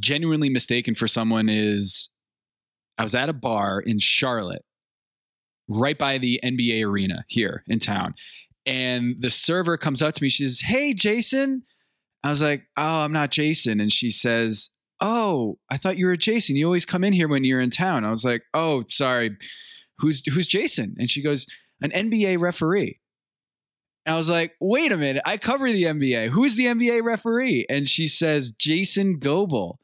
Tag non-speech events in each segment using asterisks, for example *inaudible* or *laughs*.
genuinely mistaken for someone is I was at a bar in Charlotte, right by the NBA arena here in town. And the server comes up to me. She says, Hey, Jason. I was like, Oh, I'm not Jason. And she says, Oh, I thought you were Jason. You always come in here when you're in town. I was like, Oh, sorry. Who's who's Jason? And she goes, An NBA referee. And I was like, wait a minute, I cover the NBA. Who is the NBA referee? And she says, Jason Goble.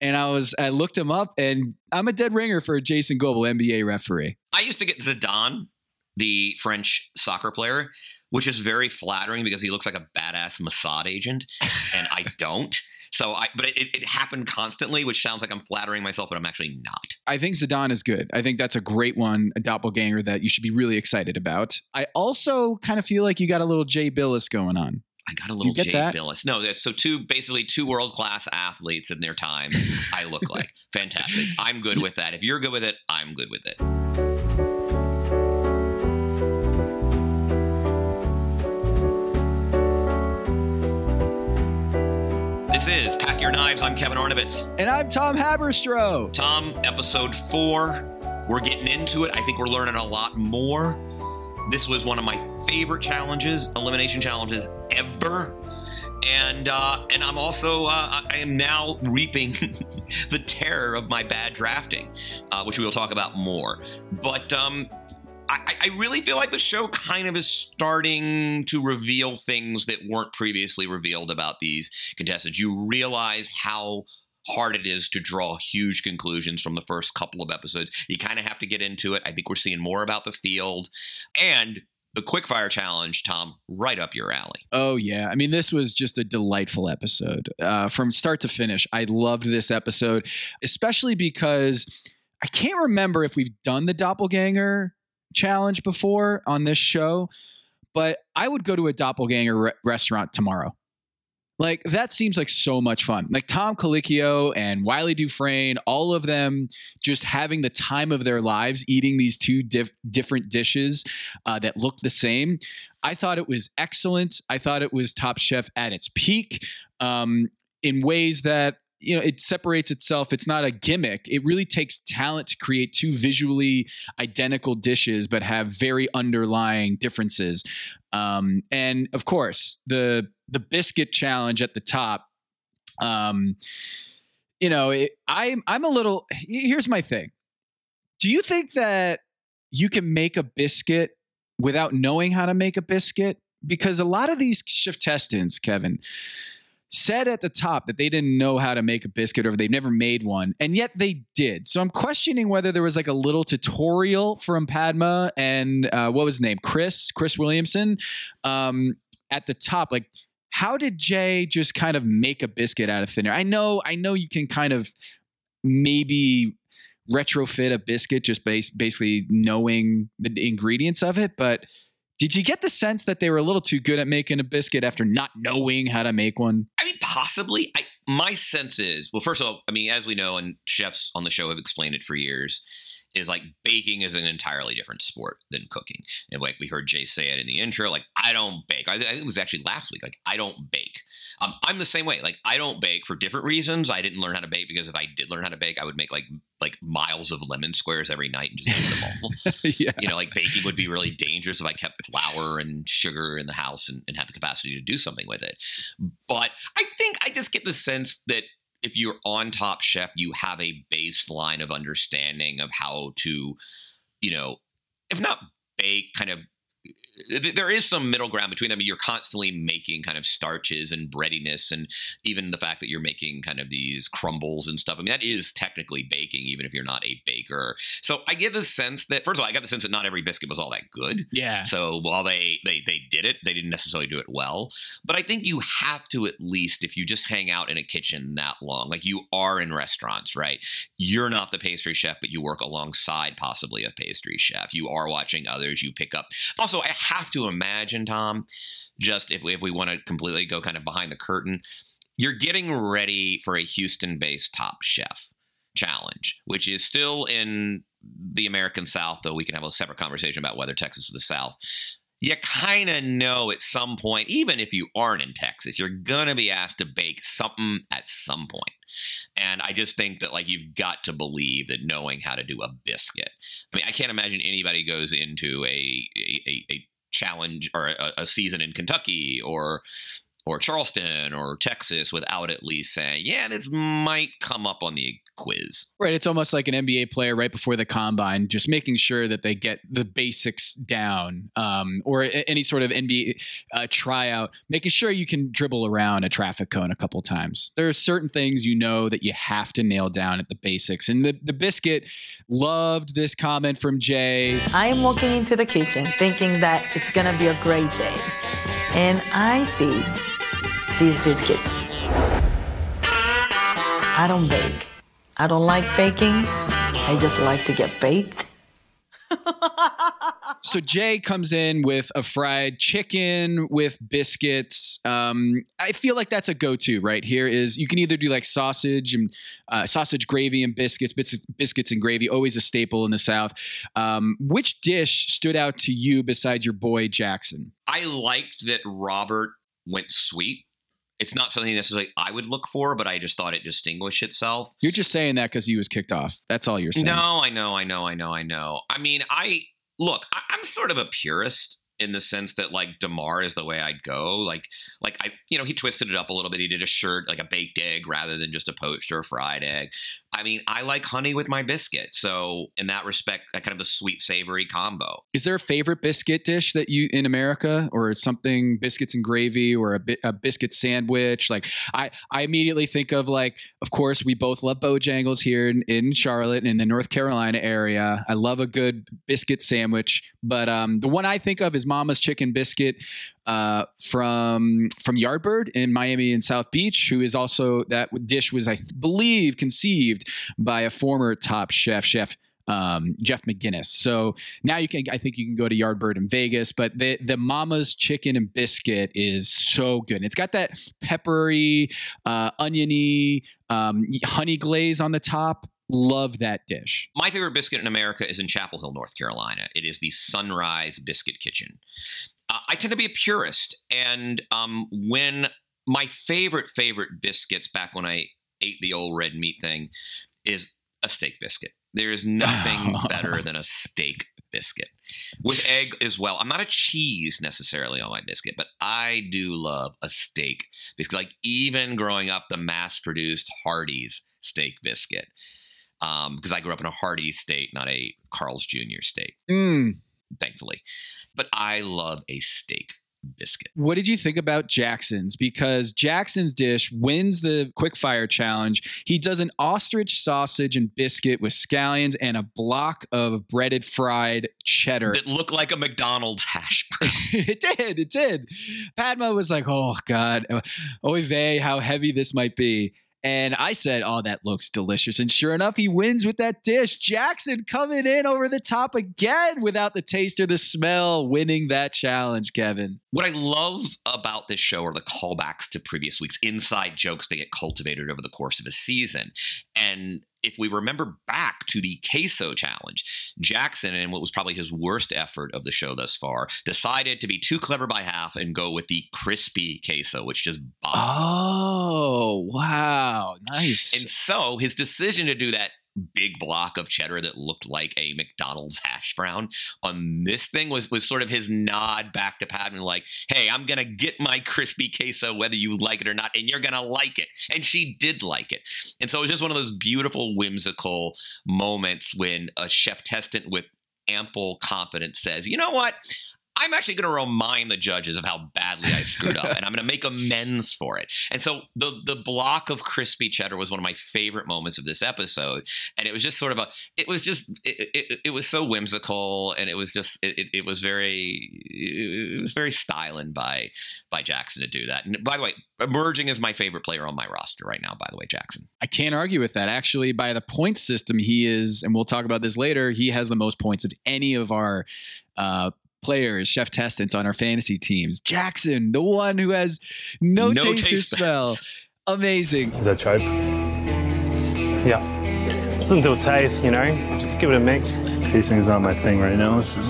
And I was, I looked him up and I'm a dead ringer for Jason Goble, NBA referee. I used to get Zidane, the French soccer player, which is very flattering because he looks like a badass Mossad agent, and I don't. So I, but it, it happened constantly, which sounds like I'm flattering myself, but I'm actually not. I think Zidane is good. I think that's a great one, a doppelganger that you should be really excited about. I also kind of feel like you got a little Jay Bilas going on. I got a little Jay that? Billis. No, so two basically two world class athletes in their time. I look *laughs* like fantastic. I'm good with that. If you're good with it, I'm good with it. Your Knives. I'm Kevin Arnovitz. And I'm Tom Haberstroh. Tom, episode four. We're getting into it. I think we're learning a lot more. This was one of my favorite challenges, elimination challenges ever. And uh, and I'm also uh, I am now reaping *laughs* the terror of my bad drafting, uh, which we will talk about more. But um, I, I really feel like the show kind of is starting to reveal things that weren't previously revealed about these contestants. You realize how hard it is to draw huge conclusions from the first couple of episodes. You kind of have to get into it. I think we're seeing more about the field. And the quickfire challenge, Tom, right up your alley. Oh yeah, I mean this was just a delightful episode uh, from start to finish. I loved this episode, especially because I can't remember if we've done the doppelganger challenge before on this show, but I would go to a doppelganger re- restaurant tomorrow. Like that seems like so much fun. Like Tom Colicchio and Wylie Dufresne, all of them just having the time of their lives eating these two diff- different dishes uh, that look the same. I thought it was excellent. I thought it was Top Chef at its peak um, in ways that you know it separates itself. It's not a gimmick. It really takes talent to create two visually identical dishes but have very underlying differences. Um, and of course the the biscuit challenge at the top um, you know it, i'm i'm a little here's my thing. Do you think that you can make a biscuit without knowing how to make a biscuit? Because a lot of these chef testings kevin said at the top that they didn't know how to make a biscuit or they've never made one, and yet they did. So I'm questioning whether there was like a little tutorial from Padma and uh, what was his name, Chris, Chris Williamson, um, at the top. Like, how did Jay just kind of make a biscuit out of thin air? I know, I know, you can kind of maybe retrofit a biscuit just base, basically knowing the ingredients of it, but did you get the sense that they were a little too good at making a biscuit after not knowing how to make one? I mean, possibly. I, my sense is well, first of all, I mean, as we know, and chefs on the show have explained it for years, is like baking is an entirely different sport than cooking. And like we heard Jay say it in the intro, like I don't bake. I, I think it was actually last week. Like I don't bake. Um, I'm the same way. Like I don't bake for different reasons. I didn't learn how to bake because if I did learn how to bake, I would make like like miles of lemon squares every night and just eat them all. *laughs* yeah. You know, like baking would be really dangerous if I kept flour and sugar in the house and, and had the capacity to do something with it. But I think I just get the sense that if you're on Top Chef, you have a baseline of understanding of how to, you know, if not bake, kind of there is some middle ground between them. You're constantly making kind of starches and breadiness, and even the fact that you're making kind of these crumbles and stuff. I mean, that is technically baking, even if you're not a baker. So I get the sense that, first of all, I got the sense that not every biscuit was all that good. Yeah. So while they they they did it, they didn't necessarily do it well. But I think you have to at least, if you just hang out in a kitchen that long, like you are in restaurants, right? You're not the pastry chef, but you work alongside possibly a pastry chef. You are watching others. You pick up. Also, I have to imagine, Tom, just if we, if we want to completely go kind of behind the curtain, you're getting ready for a Houston based top chef challenge, which is still in the American South, though we can have a separate conversation about whether Texas is the South. You kind of know at some point, even if you aren't in Texas, you're going to be asked to bake something at some point. And I just think that like you've got to believe that knowing how to do a biscuit. I mean, I can't imagine anybody goes into a a, a challenge or a, a season in Kentucky or or Charleston or Texas without at least saying, yeah, this might come up on the quiz. Right. It's almost like an NBA player right before the combine, just making sure that they get the basics down um, or a- any sort of NBA uh, tryout, making sure you can dribble around a traffic cone a couple times. There are certain things you know that you have to nail down at the basics. And the, the biscuit loved this comment from Jay. I am walking into the kitchen thinking that it's going to be a great day. And I see these biscuits. I don't bake. I don't like baking. I just like to get baked. *laughs* so Jay comes in with a fried chicken with biscuits. Um, I feel like that's a go-to right here. Is you can either do like sausage and uh, sausage gravy and biscuits, biscuits, biscuits and gravy, always a staple in the South. Um, which dish stood out to you besides your boy Jackson? I liked that Robert went sweet. It's not something necessarily I would look for, but I just thought it distinguished itself. You're just saying that because he was kicked off. That's all you're saying. No, I know, I know, I know, I know. I mean, I look, I, I'm sort of a purist in the sense that like Damarr is the way I'd go. Like, like I, you know, he twisted it up a little bit. He did a shirt like a baked egg rather than just a poached or a fried egg. I mean, I like honey with my biscuit. So in that respect, that kind of a sweet savory combo. Is there a favorite biscuit dish that you in America, or something biscuits and gravy, or a, a biscuit sandwich? Like I, I immediately think of like, of course, we both love Bojangles here in, in Charlotte and in the North Carolina area. I love a good biscuit sandwich, but um, the one I think of is Mama's Chicken Biscuit uh, from from Yardbird in Miami and South Beach, who is also that dish was I believe conceived by a former top chef, Chef um, Jeff McInnis. So now you can, I think you can go to Yardbird in Vegas, but the the Mama's Chicken and Biscuit is so good. It's got that peppery, uh, oniony, um, honey glaze on the top. Love that dish. My favorite biscuit in America is in Chapel Hill, North Carolina. It is the Sunrise Biscuit Kitchen. Uh, I tend to be a purist, and um, when my favorite favorite biscuits back when I ate the old red meat thing is a steak biscuit. There is nothing *laughs* better than a steak biscuit with egg as well. I'm not a cheese necessarily on my biscuit, but I do love a steak biscuit. Like even growing up, the mass-produced Hardee's steak biscuit, because um, I grew up in a Hardee's state, not a Carl's Jr. state, mm. thankfully. But I love a steak biscuit. What did you think about Jackson's? Because Jackson's dish wins the quickfire challenge. He does an ostrich sausage and biscuit with scallions and a block of breaded fried cheddar. That looked like a McDonald's hash *laughs* brown. it did. It did. Padma was like, oh, God. Oy vey, how heavy this might be. And I said, Oh, that looks delicious. And sure enough, he wins with that dish. Jackson coming in over the top again without the taste or the smell, winning that challenge, Kevin. What I love about this show are the callbacks to previous weeks, inside jokes that get cultivated over the course of a season. And if we remember back to the queso challenge, Jackson, in what was probably his worst effort of the show thus far, decided to be too clever by half and go with the crispy queso, which just bombed. Oh, wow. Nice. And so his decision to do that big block of cheddar that looked like a McDonald's *laughs* hash brown on this thing was was sort of his nod back to Padma, like, "Hey, I'm gonna get my crispy queso whether you like it or not, and you're gonna like it." And she did like it, and so it was just one of those beautiful, whimsical moments when a chef testant with ample confidence says, "You know what?" I'm actually going to remind the judges of how badly I screwed up, *laughs* and I'm going to make amends for it. And so the the block of crispy cheddar was one of my favorite moments of this episode, and it was just sort of a, it was just, it, it, it was so whimsical, and it was just, it, it was very, it was very styling by by Jackson to do that. And by the way, emerging as my favorite player on my roster right now. By the way, Jackson. I can't argue with that. Actually, by the point system, he is, and we'll talk about this later. He has the most points of any of our uh, players, chef testants on our fantasy teams. Jackson, the one who has no, No taste, taste or smell. Amazing. Is that chive? Yeah. Doesn't do a taste, you know. Just give it a mix. Casing is not my thing right now. So.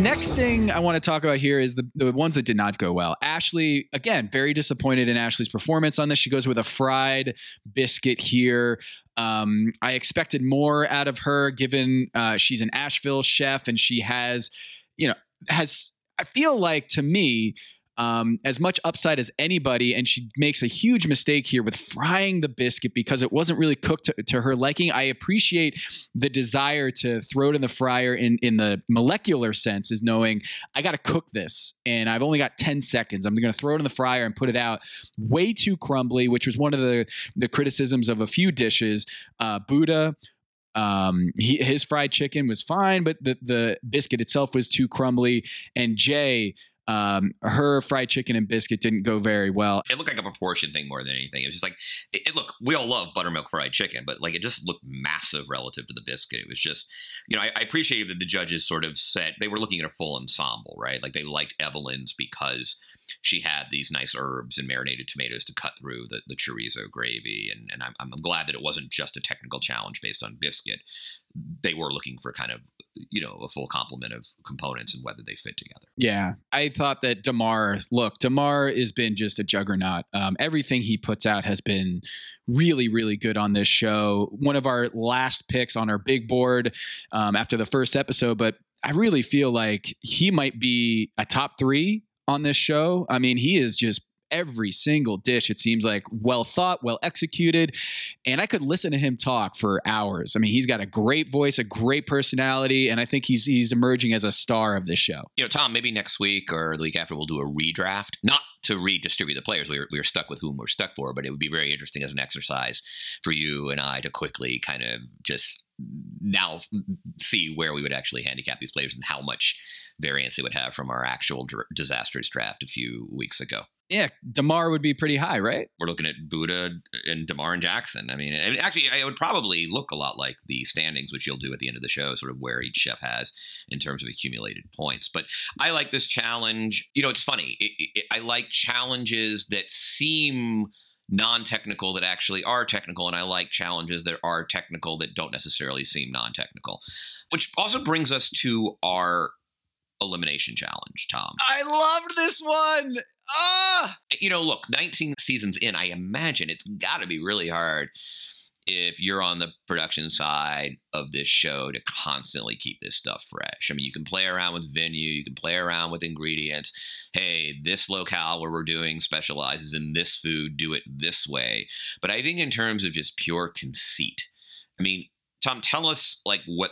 Next thing I want to talk about here is the, the ones that did not go well. Ashley, again, very disappointed in Ashley's performance on this. She goes with a fried biscuit here. Um, I expected more out of her given uh, she's an Asheville chef and she has, you know, has, I feel like to me, um, as much upside as anybody, and she makes a huge mistake here with frying the biscuit because it wasn't really cooked to, to, her liking. I appreciate the desire to throw it in the fryer in in the molecular sense, is knowing I got to cook this, and I've only got ten seconds. I'm going to throw it in the fryer and put it out. Way too crumbly, which was one of the the criticisms of a few dishes. Uh, Buddha um, he, his fried chicken was fine, but the the biscuit itself was too crumbly. And Jay, um, her fried chicken and biscuit didn't go very well. It looked like a proportion thing more than anything. It was just like, it, it, look, we all love buttermilk fried chicken, but like it just looked massive relative to the biscuit. It was just, you know, I, I appreciated that the judges sort of said they were looking at a full ensemble, right? Like they liked Evelyn's because she had these nice herbs and marinated tomatoes to cut through the, the chorizo gravy. And, and I'm, I'm glad that it wasn't just a technical challenge based on biscuit. They were looking for kind of, you know, a full complement of components and whether they fit together. Yeah. I thought that Damarr, look, Damarr has been just a juggernaut. Um, everything he puts out has been really, really good on this show. One of our last picks on our big board um, after the first episode, but I really feel like he might be a top three on this show. I mean, he is just every single dish it seems like well thought well executed and i could listen to him talk for hours i mean he's got a great voice a great personality and i think he's he's emerging as a star of this show you know tom maybe next week or the week after we'll do a redraft not to redistribute the players we were, we were stuck with whom we're stuck for but it would be very interesting as an exercise for you and i to quickly kind of just now see where we would actually handicap these players and how much variance they would have from our actual dr- disastrous draft a few weeks ago. Yeah, Damarr would be pretty high, right? We're looking at Buddha and Damarr and Jackson. I mean, and actually, it would probably look a lot like the standings, which you'll do at the end of the show, sort of where each chef has in terms of accumulated points. But I like this challenge. You know, it's funny. It, it, I like challenges that seem non-technical that actually are technical and i like challenges that are technical that don't necessarily seem non-technical which also brings us to our elimination challenge tom I loved this one. Ah, you know look 19 seasons in i imagine it's got to be really hard if you're on the production side of this show to constantly keep this stuff fresh. I mean, you can play around with venue, you can play around with ingredients. Hey, this locale where we're doing specializes in this food, do it this way. But I think in terms of just pure conceit, I mean, Tom, tell us like what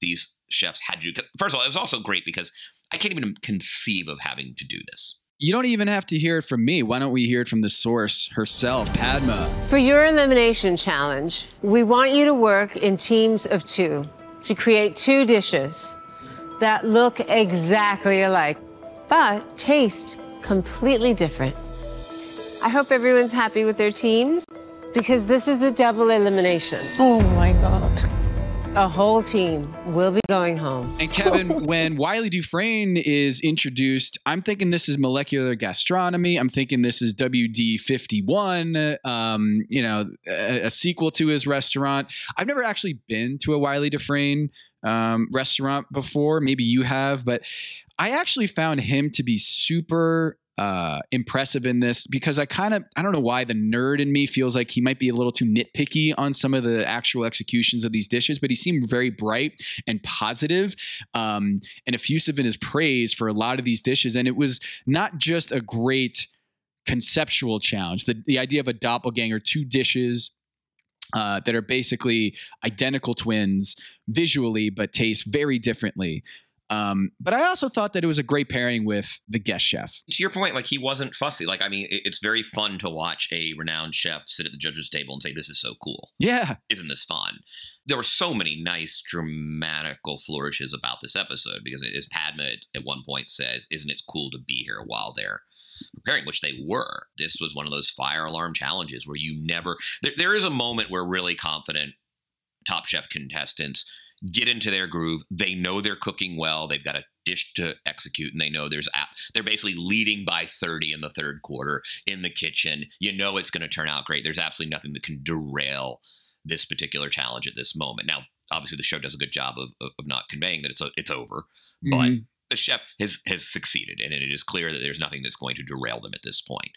these chefs had to do. First of all, it was also great because I can't even conceive of having to do this. you don't even have to hear it from me. Why don't we hear it from the source herself, Padma? For your elimination challenge, we want you to work in teams of two to create two dishes that look exactly alike, but taste completely different. I hope everyone's happy with their teams because this is a double elimination. Oh my God. A whole team will be going home. And Kevin, *laughs* when Wylie Dufresne is introduced, I'm thinking this is molecular gastronomy. I'm thinking this is WD51, um, you know, a, a sequel to his restaurant. I've never actually been to a Wylie Dufresne um, restaurant before. Maybe you have, but I actually found him to be super uh, impressive in this because I kind of I don't know why the nerd in me feels like he might be a little too nitpicky on some of the actual executions of these dishes, but he seemed very bright and positive, um, and effusive in his praise for a lot of these dishes. And it was not just a great conceptual challenge. The the idea of a doppelganger, two dishes uh, that are basically identical twins visually, but taste very differently. Um, but I also thought that it was a great pairing with the guest chef. To your point, like he wasn't fussy. Like, I mean, it- it's very fun to watch a renowned chef sit at the judges' table and say, This is so cool. Yeah. Isn't this fun? There were so many nice dramatical flourishes about this episode because, as Padma at, at one point says, Isn't it cool to be here while they're preparing, which they were. This was one of those fire alarm challenges where you never, there, there is a moment where really confident Top Chef contestants get into their groove. They know they're cooking well. They've got a dish to execute, and they know there's app. They're basically leading by 30 in the third quarter in the kitchen. You know it's going to turn out great. There's absolutely nothing that can derail this particular challenge at this moment. Now, obviously, the show does a good job of, of, of not conveying that it's it's over, but Mhm. the chef has has succeeded, and it is clear that there's nothing that's going to derail them at this point,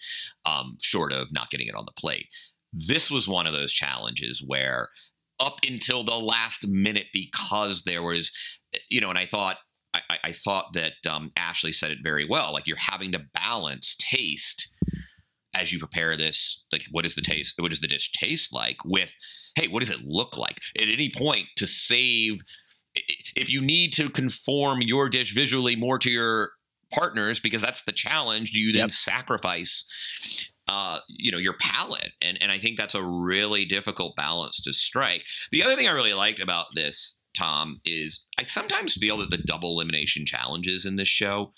um, short of not getting it on the plate. This was one of those challenges where, up until the last minute, because there was, you know, and I thought. I, I- thought that um, Ashley said it very well. Like you're having to balance taste as you prepare this. Like, what is the taste? What does the dish taste like? With, hey, what does it look like? At any point, to save if you need to conform your dish visually more to your partners because that's the challenge do you then sacrifice uh, you know your palate and and i think that's a really difficult balance to strike the other thing i really liked about this tom is i sometimes feel that the double elimination challenges in this show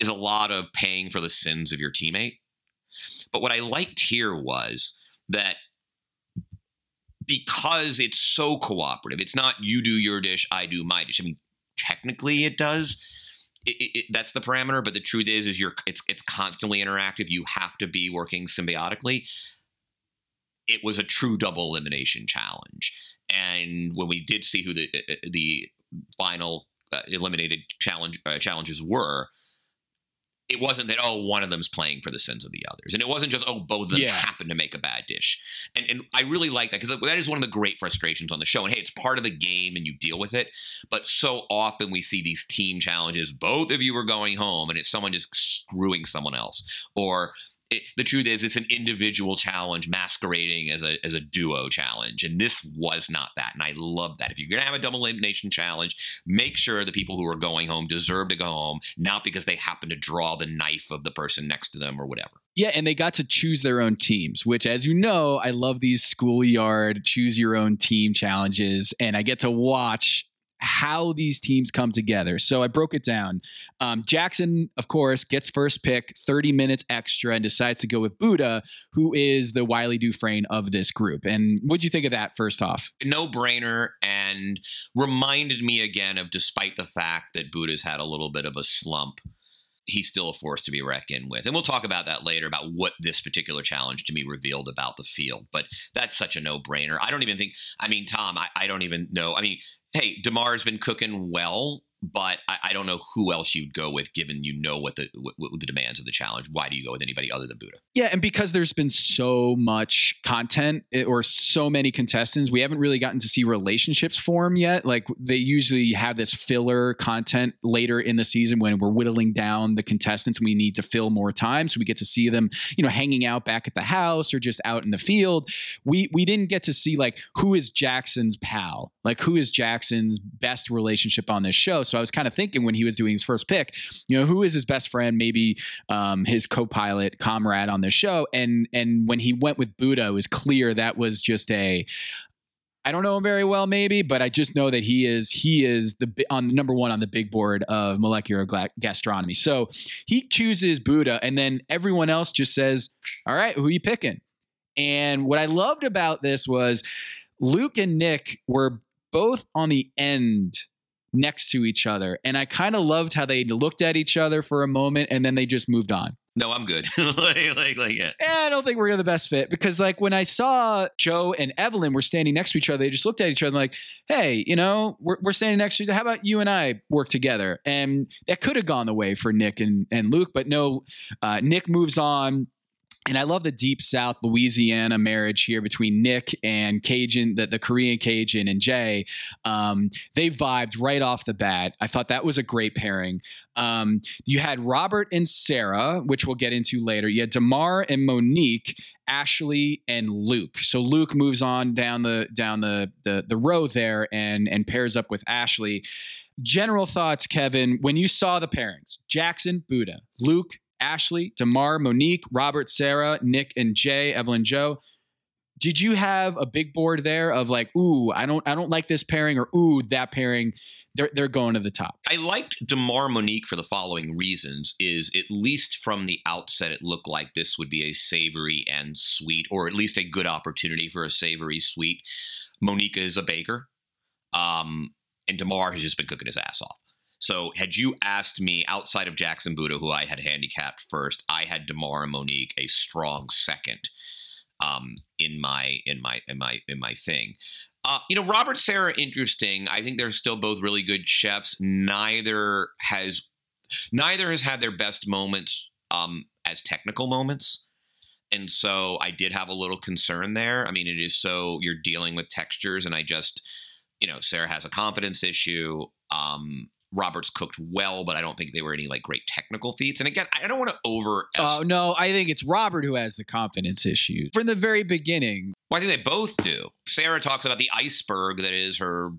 is a lot of paying for the sins of your teammate but what i liked here was that because it's so cooperative. It's not you do your dish, I do my dish. I mean, technically it does. It, it, that's the parameter, but the truth is, is you're it's it's constantly interactive. You have to be working symbiotically. It was a true double elimination challenge, and when we did see who the uh, the final uh, eliminated challenge uh, challenges were, it wasn't that oh one of them's playing for the sins of the others, and it wasn't just oh both of them Yeah. happen to make a bad dish, and and I really like that because that is one of the great frustrations on the show. And hey, it's part of the game, and you deal with it. But so often we see these team challenges. Both of you are going home, and it's someone just screwing someone else, or it, the truth is it's an individual challenge masquerading as a as a duo challenge, and this was not that. And I love that. If you're gonna have a double elimination challenge, make sure the people who are going home deserve to go home, not because they happen to draw the knife of the person next to them or whatever. Yeah, and they got to choose their own teams, which, as you know, I love these schoolyard choose your own team challenges, and I get to watch how these teams come together. So I broke it down. Um, Jackson, of course, gets first pick, 30 minutes extra, and decides to go with Buddha, who is the Wylie Dufresne of this group. And what'd you think of that first off? No brainer, and reminded me again of despite the fact that Buddha's had a little bit of a slump he's still a force to be reckoned with. And we'll talk about that later about what this particular challenge to me revealed about the field. But that's such a no brainer. I don't even think, I mean, Tom, I, I don't even know. I mean, hey, Damarr's been cooking well but I, I, don't know who else you'd go with, given you know what the what, what, the demands of the challenge. Why do you go with anybody other than Buddha? Yeah, and because there's been so much content eh, or so many contestants, we haven't really gotten to see relationships form yet. Like they usually have this filler content later in the season when we're whittling down the contestants and we need to fill more time, so we get to see them, you know, hanging out back at the house or just out in the field. We we didn't get to see like who is Jackson's pal, like who is Jackson's best relationship on this show. So I was kind of thinking when he was doing his first pick, you know, who is his best friend, maybe um, his co-pilot, comrade on this show, and and when he went with Buddha, it was clear that was just a I don't know him very well, maybe, but I just know that he is he is the on number one on the big board of molecular gastronomy. So he chooses Buddha, and then everyone else just says, "All right, who you picking?" And what I loved about this was Luke and Nick were both on the end next to each other. And I kind of loved how they looked at each other for a moment and then they just moved on. No, I'm good. *laughs* like, like, like, yeah. yeah. I don't think we're the best fit because, like, when I saw Joe and Evelyn were standing next to each other, they just looked at each other like, "Hey, you know, we're, we're standing next to you. How about you and I work together?" And that could have gone the way for Nick and and Luke, but no. Uh, Nick moves on and I love the deep South Louisiana marriage here between Nick and Cajun, the, the Korean Cajun and Jay. Um, they vibed right off the bat. I thought that was a great pairing. Um, you had Robert and Sarah, which we'll get into later. You had Damarr and Monique, Ashley and Luke. So Luke moves on down the down the the, the row there and and pairs up with Ashley. General thoughts, Kevin, when you saw the pairings, Jackson, Buddha, Luke, Ashley, Damarr, Monique, Robert, Sarah, Nick, and Jay, Evelyn, Joe. Did you have a big board there of like, ooh, I don't, I don't like this pairing, or ooh, that pairing? They're they're going to the top. I liked Damarr Monique for the following reasons: is at least from the outset, it looked like this would be a savory and sweet, or at least a good opportunity for a savory sweet. Monique is a baker, um, and Damarr has just been cooking his ass off. So had you asked me outside of Jackson Buddha, who I had handicapped first, I had Damarr and Monique a strong second um, in my in my in my in my thing. Uh, you know, Robert Sarah, interesting. I think they're still both really good chefs. Neither has neither has had their best moments um, as technical moments. And so I did have a little concern there. I mean, it is so you're dealing with textures, and I just, you know, Sarah has a confidence issue. Um, Roberts cooked well, but I don't think they were any like great technical feats. And again, I don't want to over. Oh no, I think it's Robert who has the confidence issues from the very beginning. Well, I think they both do. Sarah talks about the iceberg that is her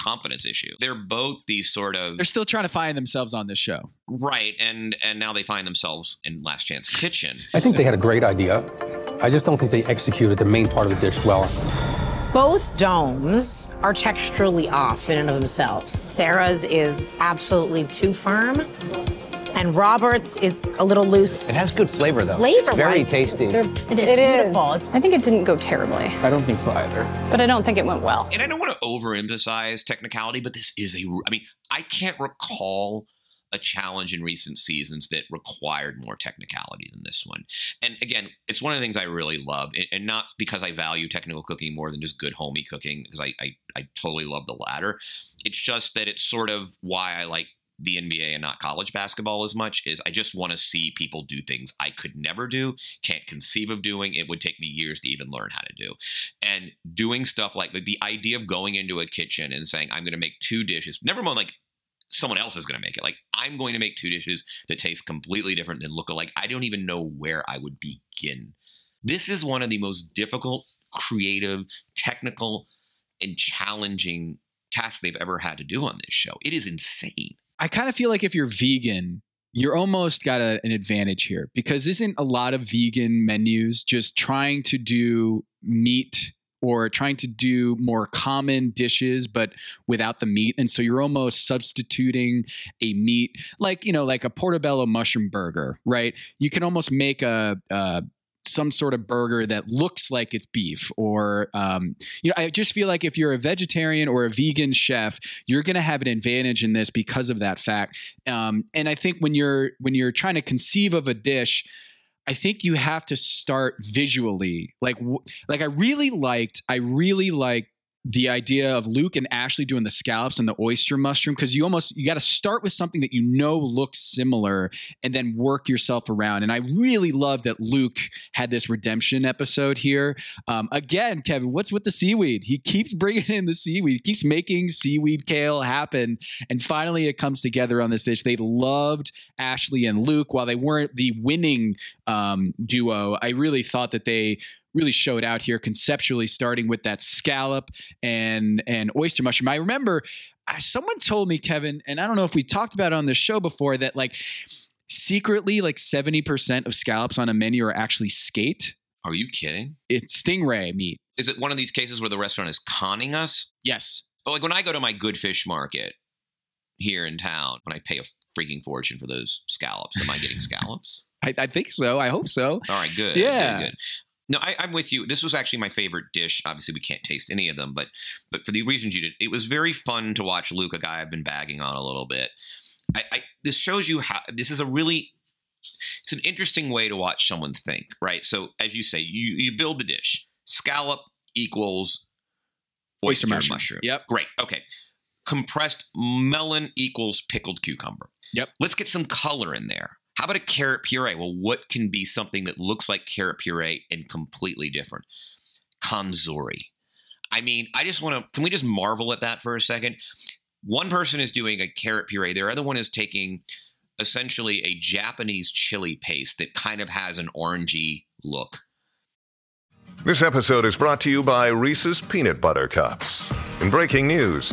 confidence issue. They're both these sort of They're still trying to find themselves on this show. Right. And and now they find themselves in Last Chance Kitchen. I think they had a great idea. I just don't think they executed the main part of the dish well. Both domes are texturally off in and of themselves. Sarah's is absolutely too firm, and Robert's is a little loose. It has good flavor, though. Flavor it's very tasty. It is it beautiful. I think it didn't go terribly. I don't think so either. But I don't think it went well. And I don't want to overemphasize technicality, but this is a. I mean, I can't recall a challenge in recent seasons that required more technicality than this one. And again, it's one of the things I really love, and not because I value technical cooking more than just good homey cooking, because I, I, I totally love the latter. It's just that it's sort of why I like the NBA and not college basketball as much is I just want to see people do things I could never do, can't conceive of doing. It would take me years to even learn how to do. And doing stuff like the, the idea of going into a kitchen and saying, I'm going to make two dishes, never mind like someone else is going to make it. Like I'm going to make two dishes that taste completely different than look alike. I don't even know where I would begin. This is one of the most difficult, creative, technical, and challenging tasks they've ever had to do on this show. It is insane. I kind of feel like if you're vegan you're almost got a, an advantage here because isn't a lot of vegan menus just trying to do meat or trying to do more common dishes but without the meat. And so you're almost substituting a meat like you know like a portobello mushroom burger right? You can almost make a, some sort of burger that looks like it's beef or um, you know i just feel like if you're a vegetarian or a vegan chef you're going to have an advantage in this because of that fact. Um, and i think when you're when you're trying to conceive of a dish I think you have to start visually. Like, like I really liked, I really liked the idea of Luke and Ashley doing the scallops and the oyster mushroom because you almost you got to start with something that you know looks similar and then work yourself around. And I really love that Luke had this redemption episode here. Um, again, Kevin, what's with the seaweed? He keeps bringing in the seaweed, he keeps making seaweed kale happen, and finally it comes together on this dish. They loved Ashley and Luke while they weren't the winning um, duo. I really thought that they really showed out here conceptually, starting with that scallop and and oyster mushroom. I remember someone told me, Kevin, and I don't know if we talked about it on the show before that like secretly like 70% of scallops on a menu are actually skate. Are you kidding? It's stingray meat. Is it one of these cases where the restaurant is conning us? Yes. But like when I go to my good fish market here in town, when I pay a freaking fortune for those scallops, am I getting *laughs* scallops? I, I think so. I hope so. All right, good. Yeah. Good, good. No, I, am with you. This was actually my favorite dish. Obviously, we can't taste any of them, but but for the reasons you did, it was very fun to watch Luke, a guy I've been bagging on a little bit. I, I this shows you how this is a really it's an interesting way to watch someone think, right? So as you say, you you build the dish. Scallop equals oyster, oyster mushroom. mushroom. Yep. Great. Okay. Compressed melon equals pickled cucumber. Yep. Let's get some color in there. How about a carrot puree? Well, what can be something that looks like carrot puree and completely different? Kanzuri. I mean, I just want to, can we just marvel at that for a second? One person is doing a carrot puree, their other one is taking essentially a Japanese chili paste that kind of has an orangey look. This episode is brought to you by Reese's Peanut Butter Cups. In breaking news,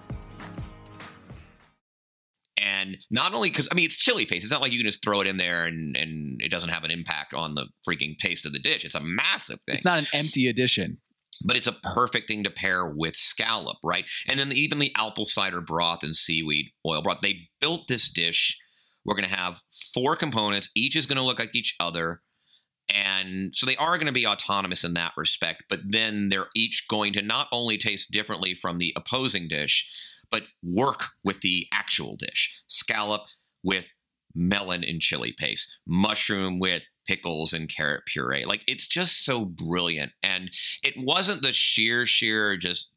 Not only because I mean it's chili paste, it's not like you can just throw it in there and and it doesn't have an impact on the freaking taste of the dish. It's a massive thing. It's not an empty addition. But it's a perfect thing to pair with scallop, right? And then the, even the apple cider broth and seaweed oil broth. They built this dish. We're going to have four components. Each is going to look like each other. And so they are going to be autonomous in that respect, but then they're each going to not only taste differently from the opposing dish, but work with the actual dish. Scallop with melon and chili paste, mushroom with pickles and carrot puree. Like it's just so brilliant. And it wasn't the sheer, sheer just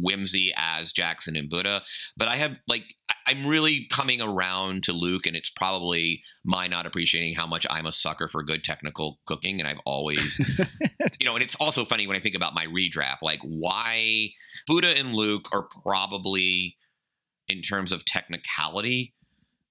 whimsy as Jackson and Buddha, but I have like I'm really coming around to Luke, and it's probably my not appreciating how much I'm a sucker for good technical cooking, and I've always, *laughs* you know, and it's also funny when I think about my redraft, like why Buddha and Luke are probably, in terms of technicality,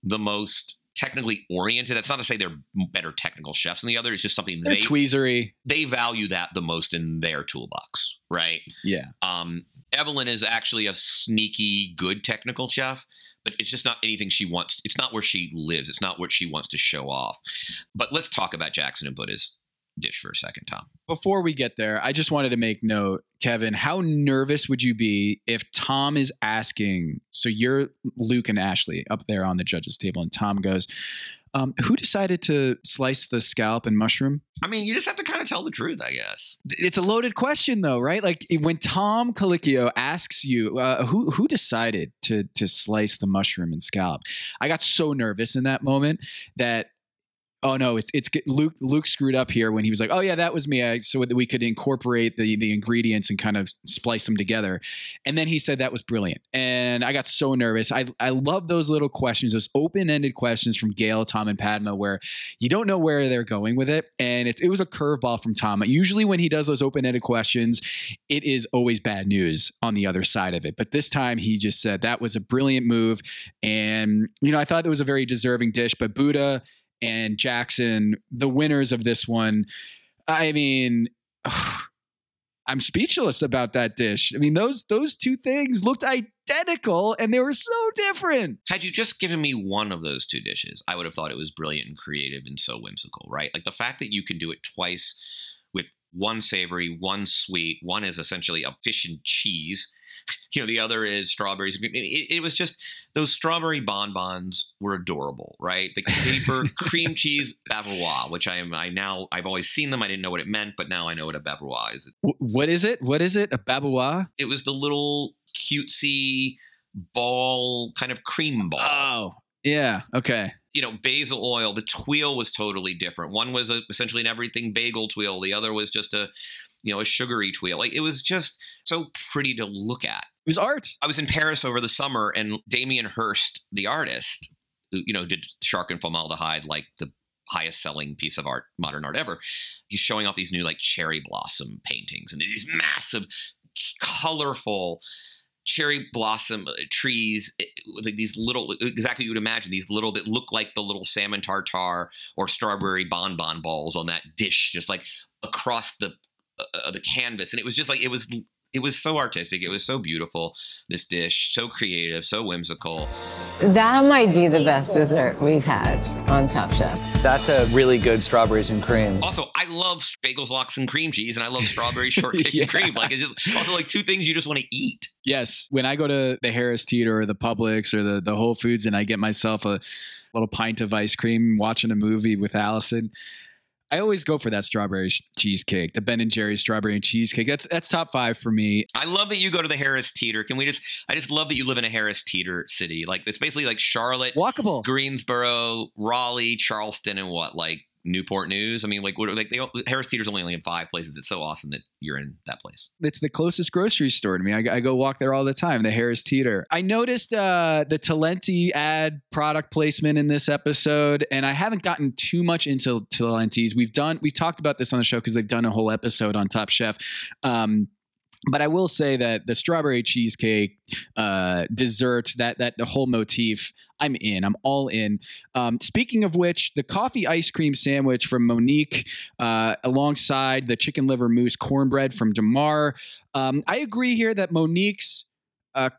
the most technically oriented. That's not to say they're better technical chefs than the other. It's just something they're they tweezery. They value that the most in their toolbox, right? Yeah. Um, Evelyn is actually a sneaky good technical chef, but it's just not anything she wants. It's not where she lives. It's not what she wants to show off. But let's talk about Jackson and Buddha's dish for a second, Tom. Before we get there, I just wanted to make note, Kevin, how nervous would you be if Tom is asking? So you're Luke and Ashley up there on the judges table, and Tom goes, um, who decided to slice the scalp and mushroom? I mean, you just have to kind of tell the truth, I guess. It's a loaded question, though, right? Like when Tom Colicchio asks you, uh, who who decided to to slice the mushroom and scallop? I got so nervous in that moment that Oh no, it's it's Luke. Luke screwed up here when he was like, "Oh yeah, that was me," I, so that we could incorporate the the ingredients and kind of splice them together. And then he said that was brilliant, and I got so nervous. I I love those little questions, those open ended questions from Gail, Tom, and Padma, where you don't know where they're going with it, and it, it was a curveball from Tom. Usually, when he does those open ended questions, it is always bad news on the other side of it. But this time, he just said that was a brilliant move, and you know I thought it was a very deserving dish, but Buddha and Jackson, the winners of this one. I mean, *sighs* I'm speechless about that dish. I mean, those those two things looked identical and they were so different. Had you just given me one of those two dishes, I would have thought it was brilliant and creative and so whimsical, right? Like the fact that you can do it twice with one savory, one sweet, one is essentially a fish and cheese you know, the other is strawberries. It, it, was just those strawberry bonbons were adorable, right? The caper *laughs* cream cheese bavarois, which I am, I now, I've always seen them. I didn't know what it meant, but now I know what a bavarois is. What is it? What is it? A bavarois? It was the little cutesy ball, kind of cream ball. Oh, yeah. Okay. You know, basil oil. The tuile was totally different. One was a, essentially an everything bagel tuile. The other was just a, you know, a sugary tuile. Like it was just so pretty to look at. It was art. I was in Paris over the summer, and Damien Hirst, the artist, who you know did Shark and Formaldehyde, like the highest selling piece of art, modern art ever. He's showing off these new like cherry blossom paintings and these massive, colorful cherry blossom uh, trees eh, like these little exactly you would imagine these little that look like the little salmon tartare or strawberry bonbon balls on that dish just like across the uh, the canvas and it was just like it was it was so artistic. It was so beautiful. This dish, so creative, so whimsical. That might be the best dessert we've had on Top Chef. That's a really good strawberries and cream. Also, I love bagels, lox, and cream cheese, and I love strawberry *laughs* shortcake yeah. and cream. Like it's just also like two things you just want to eat. Yes, when I go to the Harris Teeter or the Publix or the the Whole Foods, and I get myself a little pint of ice cream, watching a movie with Allison. I always go for that strawberry cheesecake, the Ben and Jerry's strawberry and cheesecake. That's that's top five for me. I love that you go to the Harris Teeter. Can we just? I just love that you live in a Harris Teeter city. Like it's basically like Charlotte, walkable, Greensboro, Raleigh, Charleston, and what like Newport News. I mean, like, what, like they Harris Teeter's only in five places. It's so awesome that you're in that place. It's the closest grocery store to me. I, I go walk there all the time. The Harris Teeter. I noticed uh, the Talenti ad product placement in this episode, and I haven't gotten too much into Talenti's. We've done we've talked about this on the show because they've done a whole episode on Top Chef. Um, but I will say that the strawberry cheesecake uh, dessert, that that the whole motif, I'm in. I'm all in. Um, speaking of which, the coffee ice cream sandwich from Monique, uh, alongside the chicken liver mousse cornbread from Damarr. Um, I agree here that Monique's. Uh,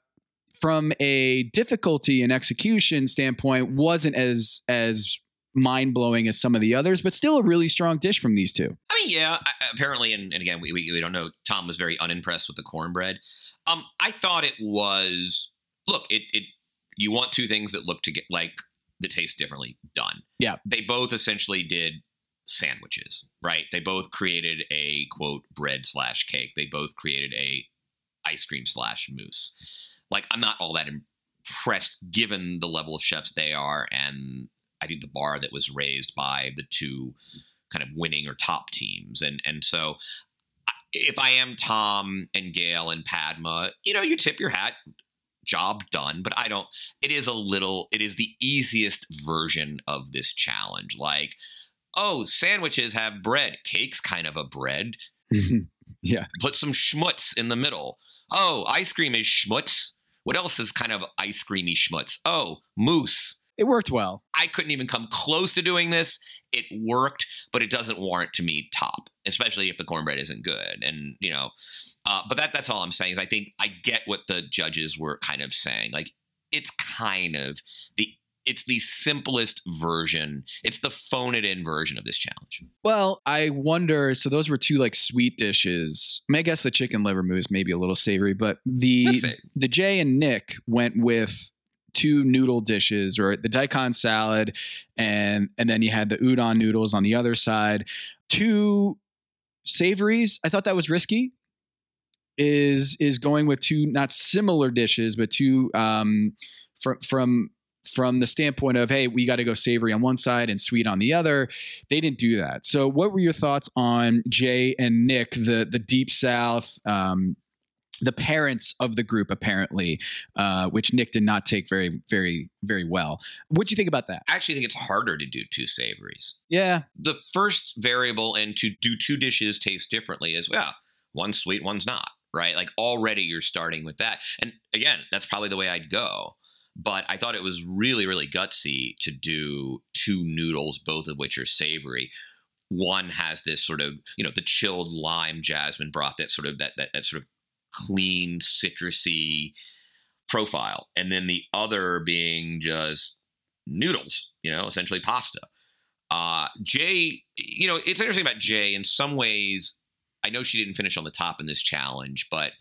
from a difficulty and execution standpoint, wasn't as as mind blowing as some of the others, but still a really strong dish from these two. I mean, yeah, apparently, and, and again, we, we, we don't know. Tom was very unimpressed with the cornbread. Um, I thought it was look, it it you want two things that look to get like that taste differently done. Yeah, they both essentially did sandwiches, right? They both created a quote bread slash cake. They both created a ice cream slash mousse. Like I'm not all that impressed given the level of chefs they are and I think the bar that was raised by the two kind of winning or top teams. And and so if I am Tom and Gail and Padma, you know, you tip your hat, job done. But I don't. It is a little. It is the easiest version of this challenge. Like, oh, sandwiches have bread. Cake's kind of a bread. *laughs* yeah. Put some schmutz in the middle. Oh, ice cream is schmutz. What else is kind of ice creamy schmutz? Oh, mousse it worked well. I couldn't even come close to doing this. It worked, but it doesn't warrant to me top, especially if the cornbread isn't good. And you know, uh, but that that's all I'm saying is I think I get what the judges were kind of saying. Like it's kind of the it's the simplest version. It's the phone it in version of this challenge. Well, I wonder. So those were two like sweet dishes. I, mean, I guess the chicken liver mousse maybe a little savory, but the the Jae and Nick went with two noodle dishes or the daikon salad and and then you had the udon noodles on the other side two savories i thought that was risky is is going with two not similar dishes but two um from from from the standpoint of, hey, we got to go savory on one side and sweet on the other. They didn't do that. So, what were your thoughts on Jae and Nick, the the Deep South? Um, the parents of the group, apparently, uh, which Nick did not take very, very, very well. What do you think about that? I actually think it's harder to do two savories. Yeah. The first variable and to do two dishes taste differently is well, one's sweet, one's not, right? Like already you're starting with that. And again, that's probably the way I'd go. But I thought it was really, really gutsy to do two noodles, both of which are savory. One has this sort of, you know, the chilled lime jasmine broth, that sort of that that, that sort of clean citrusy profile. And then the other being just noodles you know essentially pasta. Uh Jae you know it's interesting about Jae. In some ways i know she didn't finish on the top in this challenge but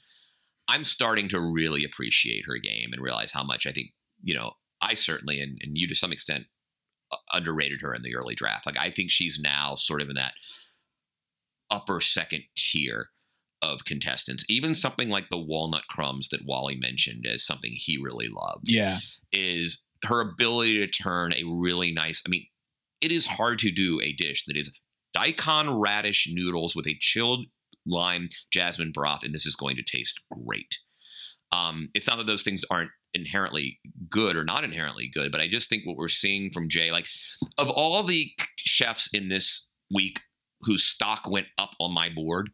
i'm starting to really appreciate her game and realize how much i think you know i certainly and, and you to some extent underrated her in the early draft. Like i think she's now sort of in that upper second tier of contestants. Even something like the walnut crumbs that Wally mentioned as something he really loved. Yeah. Is her ability to turn a really nice, I mean, it is hard to do a dish that is daikon radish noodles with a chilled lime jasmine broth, and this is going to taste great. Um, it's not that those things aren't inherently good or not inherently good, but I just think what we're seeing from Jae, like of all the chefs in this week whose stock went up on my board,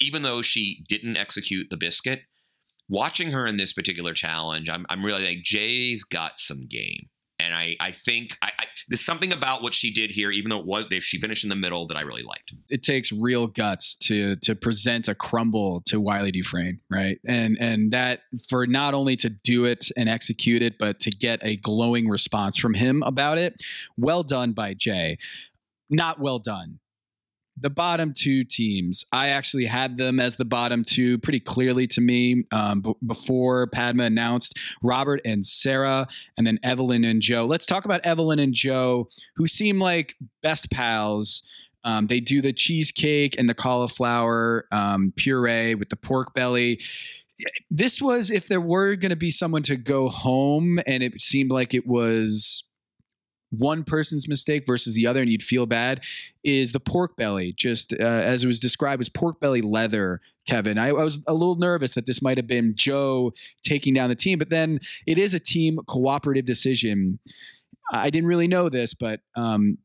even though she didn't execute the biscuit, watching her in this particular challenge, I'm, I'm really like, Jae's got some game. And I, I think I, I, there's something about what she did here, even though it was if she finished in the middle, that I really liked. It takes real guts to to present a crumble to Wylie Dufresne, right? And and that for not only to do it and execute it, but to get a glowing response from him about it. Well done by Jae. Not well done the bottom two teams, I actually had them as the bottom two pretty clearly to me um, b- before Padma announced Robert and Sarah, and then Evelyn and Jo. Let's talk about Evelyn and Jo, who seem like best pals. Um, they do the cheesecake and the cauliflower um, puree with the pork belly. This was if there were going to be someone to go home, and it seemed like it was one person's mistake versus the other and you'd feel bad is the pork belly. Just uh, as it was described as pork belly leather kevin. I, I, was a little nervous that this might have been Jo taking down the team but then it is a team cooperative decision. I didn't really know this but um,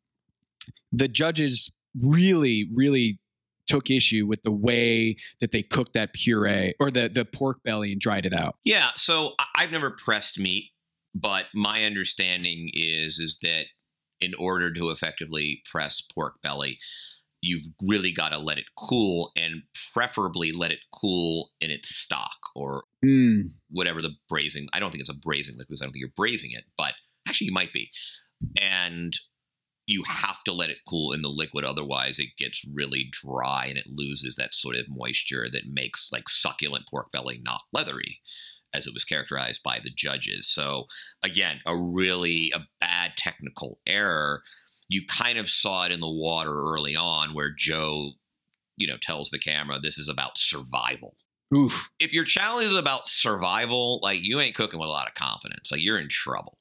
the judges really really took issue with the way that they cooked that puree or the the pork belly and dried it out. Yeah so i've never pressed meat but my understanding is is that in order to effectively press pork belly, you've really got to let it cool and preferably let it cool in its stock or mm. whatever the braising. I don't think it's a braising liquid. I don't think you're braising it, but actually you might be. And you have to let it cool in the liquid otherwise it gets really dry and it loses that sort of moisture that makes like succulent pork belly not leathery as it was characterized by the judges. So again, a really a bad technical error. You kind of saw it in the water early on where Jo, you know, tells the camera this is about survival. Oof. If your challenge is about survival, like you ain't cooking with a lot of confidence. Like you're in trouble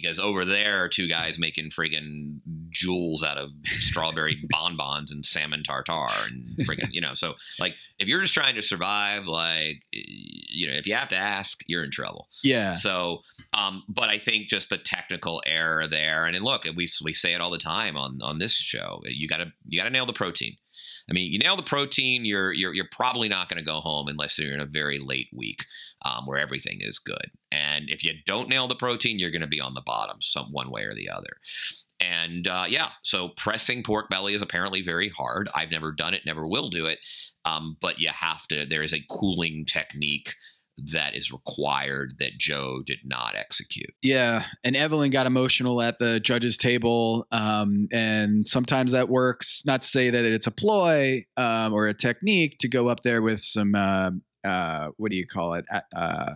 because over there are two guys making friggin' jewels out of strawberry *laughs* bonbons and salmon tartare and *laughs* friggin' you know so like if you're just trying to survive like you know if you have to ask you're in trouble. Yeah. So um but i think just the technical error there and then look we we say it all the time on on this show you gotta you gotta nail the protein. I mean, you nail the protein, you're you're you're probably not going to go home unless you're in a very late week um, where everything is good. And if you don't nail the protein, you're going to be on the bottom, some one way or the other. And uh, yeah, so pressing pork belly is apparently very hard. I've never done it, never will do it. Um, but you have to. There is a cooling technique that is required that Jo did not execute. Yeah, and Evelyn got emotional at the judges' table, um, and sometimes that works. Not to say that it's a ploy um, or a technique to go up there with some uh, uh, what do you call it? Uh,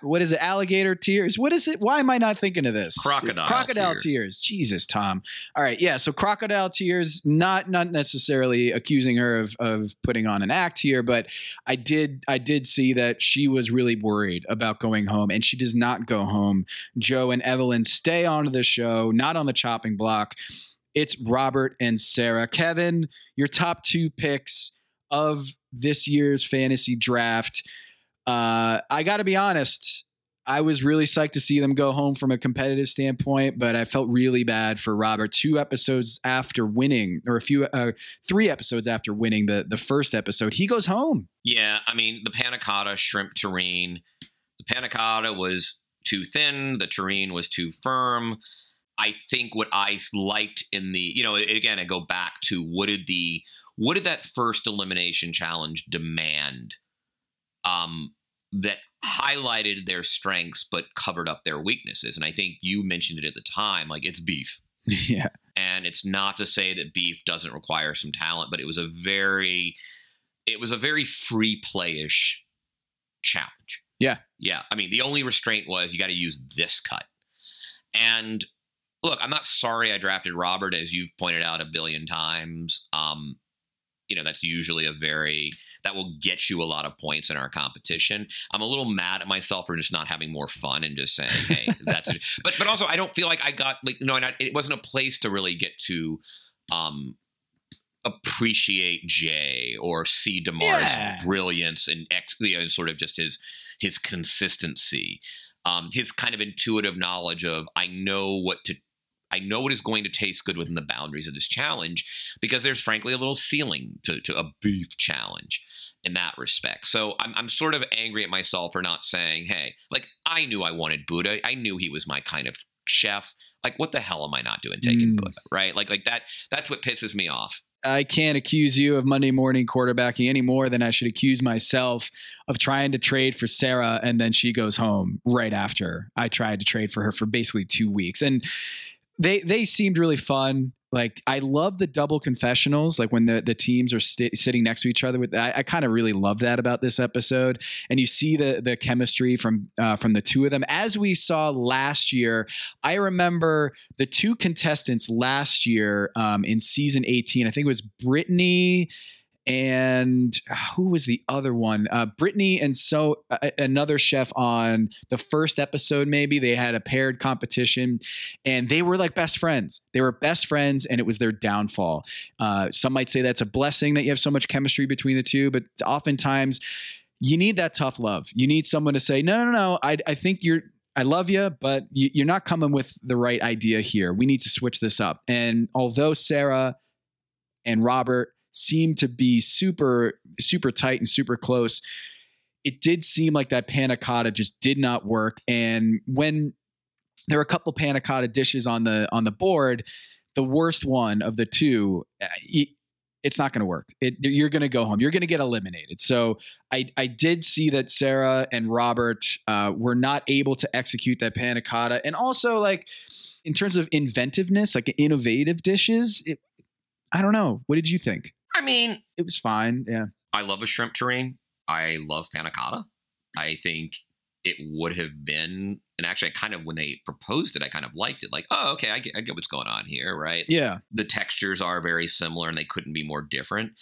what is it? Alligator tears. What is it? Why am I not thinking of this? Crocodile Crocodile tears. tears. Jesus, Tom. All right, yeah. So crocodile tears. Not not necessarily accusing her of of putting on an act here, but I did I did see that she was really worried about going home, and she does not go home. Jo and Evelyn stay on the show, not on the chopping block. It's Robert and Sarah. Kevin, your top two picks of this year's fantasy draft. Uh, I got to be honest. I was really psyched to see them go home from a competitive standpoint, but I felt really bad for Robert. Two episodes after winning, or a few, uh, three episodes after winning the the first episode, he goes home. Yeah, I mean the panna cotta shrimp terrine. The panna cotta was too thin. The terrine was too firm. I think what I liked in the, you know, again, I go back to what did the what did that first elimination challenge demand? Um, that highlighted their strengths but covered up their weaknesses. And I think you mentioned it at the time, like it's beef. *laughs* yeah. And it's not to say that beef doesn't require some talent, but it was a very it was a very free playish challenge. Yeah. Yeah. I mean, the only restraint was you got to use this cut. And look, I'm not sorry I drafted Robert, as you've pointed out a billion times. Um, you know, that's usually a very that will get you a lot of points in our competition. I'm a little mad at myself for just not having more fun and just saying, "Hey, *laughs* that's." It. But but also, I don't feel like I got like no, not, it wasn't a place to really get to um appreciate Jae or see Damarr's Yeah. brilliance and ex, you know, and sort of just his his consistency, um, his kind of intuitive knowledge of I know what to. I know what is going to taste good within the boundaries of this challenge because there's frankly a little ceiling to, to a beef challenge in that respect. So I'm, I'm sort of angry at myself for not saying, hey, like I knew I wanted Buddha. I knew he was my kind of chef. Like, what the hell am I not doing taking mm. Buddha? Right? Like, like that, that's what pisses me off. I can't accuse you of Monday morning quarterbacking any more than I should accuse myself of trying to trade for Sarah and then she goes home right after I tried to trade for her for basically two weeks. And they they seemed really fun. Like I love the double confessionals, like when the, the teams are sti- sitting next to each other. With I, I kind of really love that about this episode, and you see the the chemistry from uh, from the two of them, as we saw last year. I remember the two contestants last year um, in season eighteen. I think it was Brittany and uh, who was the other one? Uh, Brittany and so uh, another chef on the first episode. Maybe they had a paired competition, and they were like best friends. They were best friends, and it was their downfall. Uh, some might say that's a blessing that you have so much chemistry between the two, but oftentimes you need that tough love. You need someone to say, no, no, no. I, I think you're. I love you, but you're not coming with the right idea here. We need to switch this up. And although Sarah and Robert seemed to be super super tight and super close. It did seem like that panna cotta just did not work. And when there were a couple panna cotta dishes on the on the board the worst one of the two uh, y- it's not going to work. It, you're going to go home. You're going to get eliminated. So I, I did see that sarah and robert uh, were not able to execute that panna cotta. And also like in terms of inventiveness like innovative dishes it, i don't know. What did you think I mean, it was fine. Yeah. I love a shrimp terrine. I love panna cotta. I think it would have been, and actually, I kind of when they proposed it, I kind of liked it. Like, oh, okay, I get, I get what's going on here, right? Yeah. The textures are very similar, and they couldn't be more different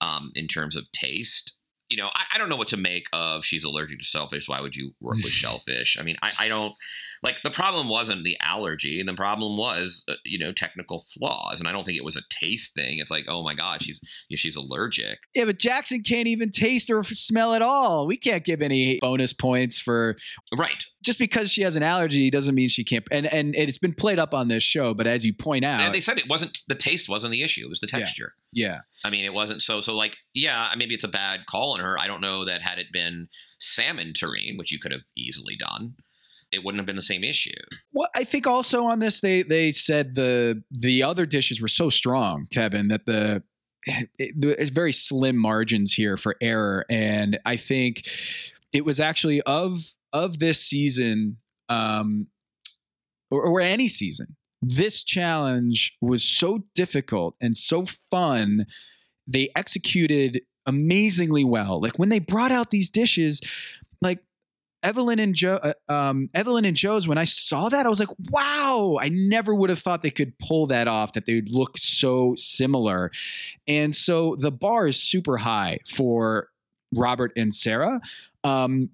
um, in terms of taste. You know, I, I don't know what to make of she's allergic to shellfish. Why would you work with *laughs* shellfish? I mean, I, I don't like the problem wasn't the allergy. The problem was, uh, you know, technical flaws. And I don't think it was a taste thing. It's like, oh my God, she's you know, she's allergic. Yeah, but Jackson can't even taste or smell at all. We can't give any bonus points for right. Just because she has an allergy doesn't mean she can't. And and it's been played up on this show, but as you point out, And they said it wasn't the taste wasn't the issue. It was the Yeah. texture. yeah, I mean, it wasn't so. So, like, yeah, maybe it's a bad call on her. I don't know that had it been salmon terrine, which you could have easily done, it wouldn't have been the same issue. Well, I think also on this they they said the the other dishes were so strong, Kevin, that the it, it's very slim margins here for error, and I think it was actually of of this season, um, or, or any season. This challenge was so difficult and so fun. They executed amazingly well. Like when they brought out these dishes, like Evelyn and Jo, uh, um, Evelyn and Jo's. When I saw that, I was like, "Wow!" I never would have thought they could pull that off. That they would look so similar, and so the bar is super high for Robert and Sarah. Um,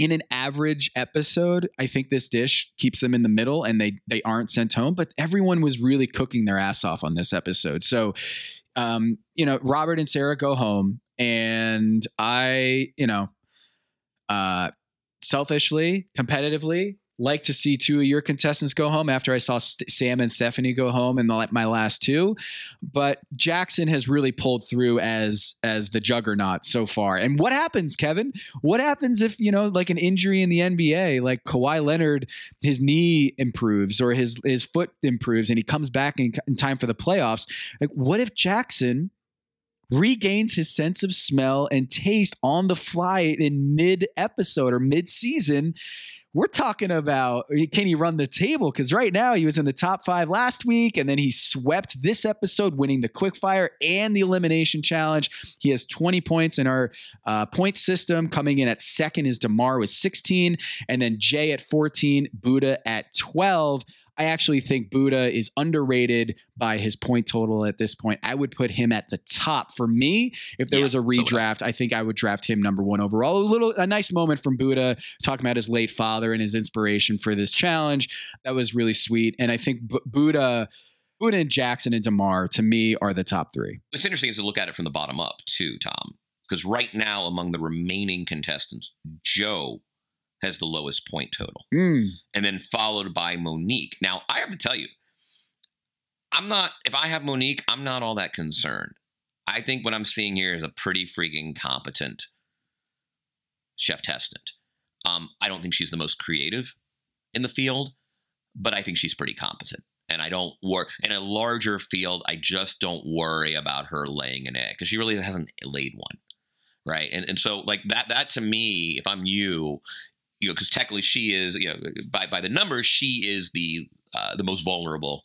in an average episode, I think this dish keeps them in the middle and they they aren't sent home, but everyone was really cooking their ass off on this episode. So um, you know, Robert and Sarah go home and I, you know, uh selfishly, competitively, like to see two of your contestants go home after I saw St- Sam and Stephanie go home in the, my last two. But Jackson has really pulled through as as the juggernaut so far. And what happens, Kevin? What happens if you know, like an injury in the NBA, like Kawhi Leonard, his knee improves or his his foot improves, and he comes back in, in time for the playoffs? Like, what if Jackson? Regains his sense of smell and taste on the fly in mid episode or mid season we're talking about can he run the table? Because right now he was in the top five last week, and then he swept this episode, winning the quickfire and the elimination challenge. He has 20 points in our uh, point system. Coming in at second is Damarr with 16, and then Jae at 14, Buddha at 12. I actually think Buddha is underrated by his point total at this point. I would put him at the top for me. If there yeah, was a redraft, I think I would draft him number one overall. A little, a nice moment from Buddha talking about his late father and his inspiration for this challenge. That was really sweet. And I think B- Buddha. Buddha and Jackson and Damarr to me are the top three. What's interesting is to look at it from the bottom up too, Tom. Because right now, among the remaining contestants, Jo has the lowest point total. Mm. And then followed by Monique. Now, I have to tell you, I'm not, if I have Monique, I'm not all that concerned. I think what I'm seeing here is a pretty freaking competent chef testant. Um, I don't think she's the most creative in the field, but I think she's pretty competent. And I don't worry in a larger field. I just don't worry about her laying an egg because she really hasn't laid one, right? And and so like that that to me, if I'm you, you know, because technically she is, you know, by by the numbers, she is the uh, the most vulnerable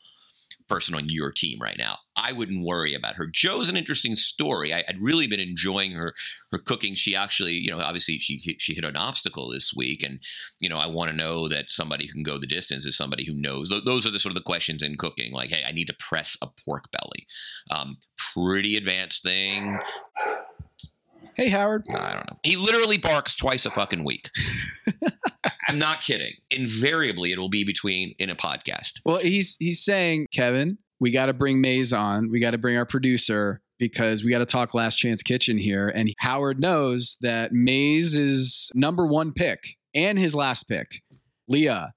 person on your team right now. I wouldn't worry about her. Jo's an interesting story. I, would really been enjoying her her cooking. She actually, you know, obviously she she hit an obstacle this week, and you know, I want to know that somebody who can go the distance is somebody who knows. Those are the sort of the questions in cooking. Like, hey, I need to press a pork belly. Um, pretty advanced thing. Hey, Howard. I don't know. He literally barks twice a fucking week. *laughs* I'm not kidding. Invariably, it will be between in a podcast. Well, he's he's saying, Kevin, we got to bring Mays on. We got to bring our producer because we got to talk Last Chance Kitchen here. And Howard knows that Mays is number one pick and his last pick, Leia,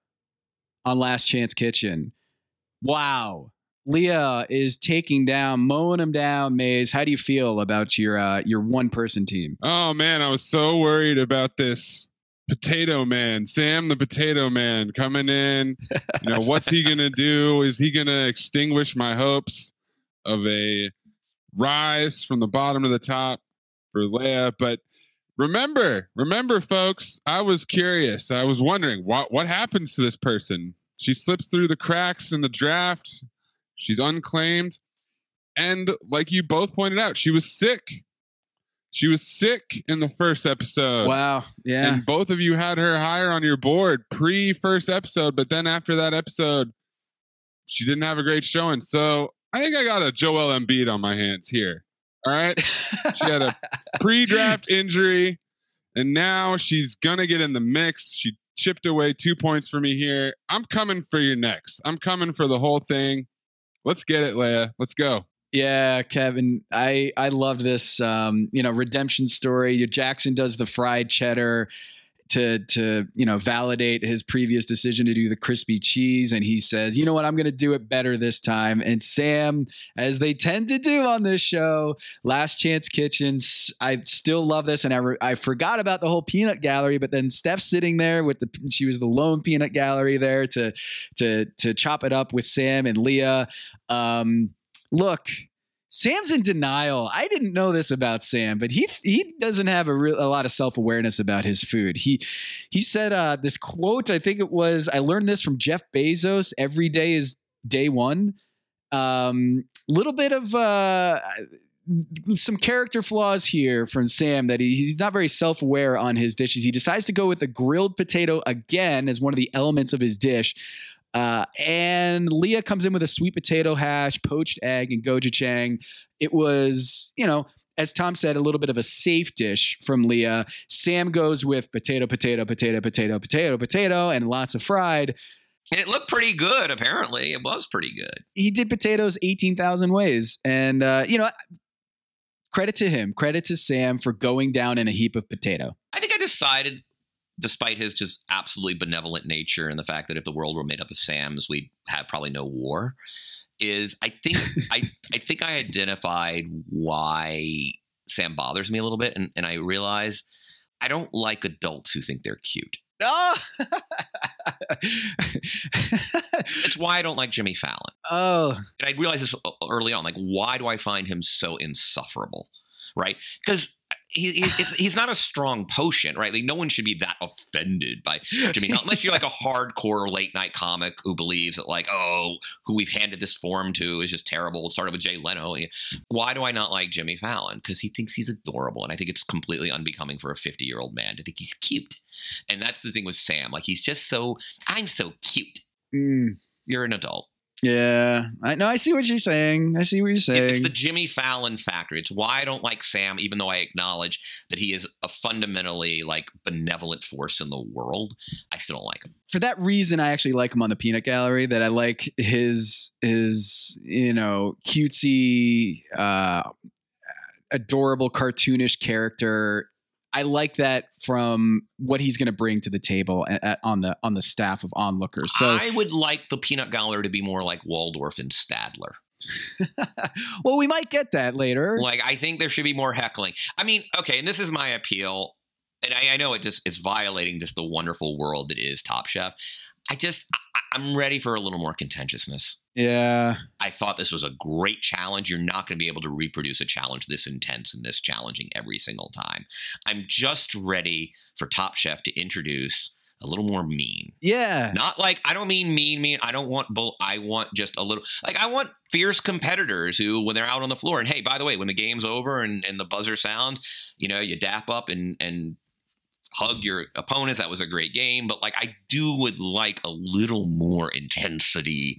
on Last Chance Kitchen. Wow. Leia is taking down, mowing him down. Mays, how do you feel about your uh, your one person team? Oh man, I was so worried about this potato man, Sam the potato man coming in. You know, what's he gonna *laughs* do? Is he gonna extinguish my hopes of a rise from the bottom to the top for Leia? But remember, remember, folks, I was curious. I was wondering what what happens to this person. She slips through the cracks in the draft She's unclaimed. And like you both pointed out, she was sick. She was sick in the first episode. Wow. Yeah. And both of you had her higher on your board pre first episode, but then after that episode, she didn't have a great showing. So I think I got a Joel Embiid on my hands here. All right. she had a *laughs* pre draft injury, and now she's going to get in the mix. She chipped away two points for me here. I'm coming for your next. I'm coming for the whole thing. Let's get it, Leia. Let's go. Yeah, Kevin, I I love this. Um, you know, redemption story. Your Jackson does the fried cheddar to to you know validate his previous decision to do the crispy cheese. And he says you know what? I'm going to do it better this time. And sam as they tend to do on this show last chance kitchens i still love this. And i, re- I forgot about the whole peanut gallery but then steph sitting there with the she was the lone peanut gallery there to to to chop it up with sam and Leia. Um look Sam's in denial. I didn't know this about Sam, but he he doesn't have a, real, a lot of self awareness about his food. He he said uh, this quote. I think it was. I learned this from Jeff Bezos. Every day is day one. Um, little bit of uh, some character flaws here from Sam that he, he's not very self aware on his dishes. He decides to go with a grilled potato again as one of the elements of his dish. Uh, and Leia comes in with a sweet potato hash, poached egg, and gochujang. It was, you know, as Tom said, a little bit of a safe dish from Leia. Sam goes with potato, potato, potato, potato, potato, potato, and lots of fried. And it looked pretty good, apparently. It was pretty good. He did potatoes 18,000 ways. And, uh, you know, credit to him, credit to Sam for going down in a heap of potato. I think I decided, despite his just absolutely benevolent nature and the fact that if the world were made up of Sams, we'd have probably no war, is I think *laughs* I I think I identified why Sam bothers me a little bit, and, and I realize I don't like adults who think they're cute. Oh, it's why I don't like Jimmy Fallon. Oh, and I realized this early on. Like, why do I find him so insufferable? Right? Because he, he he's not a strong potion, right? Like no one should be that offended by *laughs* Jimmy Fallon, unless you're like a hardcore late night comic who believes that like, oh, who we've handed this form to is just terrible. It started with Jay Leno. Why do I not like Jimmy Fallon? Because he thinks he's adorable, and I think it's completely unbecoming for a 50 year old man to think he's cute. And that's the thing with Sam. Like he's just so I'm so cute. Mm. You're an adult. Yeah, I know. I see what you're saying. I see what you're saying. It's, it's, the Jimmy Fallon factor. It's why I don't like Sam, even though I acknowledge that he is a fundamentally like benevolent force in the world. I still don't like him. For that reason, I actually like him on the Peanut Gallery. That I like his his you know cutesy, uh, adorable, cartoonish character I like that from what he's going to bring to the table at, at, on the on the staff of onlookers. So I would like the peanut gallery to be more like Waldorf and Statler. *laughs* well, we might get that later. Like I think there should be more heckling. I mean, okay, and this is my appeal, and I, I know it just it's violating just the wonderful world that is Top Chef. I just I, I'm ready for a little more contentiousness. Yeah. I thought this was a great challenge. You're not going to be able to reproduce a challenge this intense and this challenging every single time. I'm just ready for Top Chef to introduce a little more mean. Yeah. Not like I don't mean mean mean. I don't want bull I want just a little like I want fierce competitors who when they're out on the floor and hey, by the way, when the game's over and, and the buzzer sounds, you know, you dap up and and hug your opponents. That was a great game, but like I do would like a little more intensity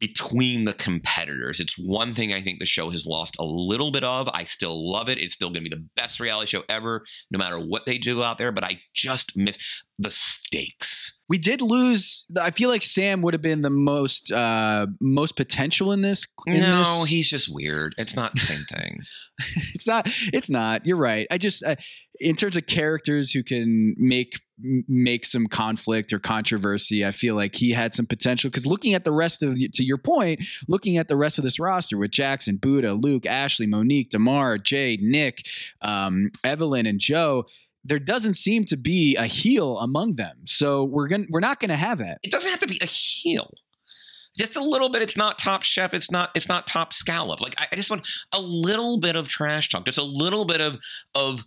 between the competitors. It's one thing I think the show has lost a little bit of. I still love it. It's still going to be the best reality show ever, no matter what they do out there. But I just miss the stakes. We did lose. I feel like Sam would have been the most uh most potential in this. In no, this. he's just weird. It's not the same thing. *laughs* it's not. It's not. You're right. I just. Uh, in terms of characters who can make make some conflict or controversy, I feel like he had some potential. Because looking at the rest of, the, to your point, looking at the rest of this roster with Jackson, Buddha, Luke, Ashleigh, Monique, Damarr, Jade, Nick, um, Evelyn, and Jo. There doesn't seem to be a heel among them, so we're gonna we're not gonna have it. It doesn't have to be a heel just a little bit. It's not top chef. It's not. It's not top scallop. Like I, I, just want a little bit of trash talk. Just a little bit of of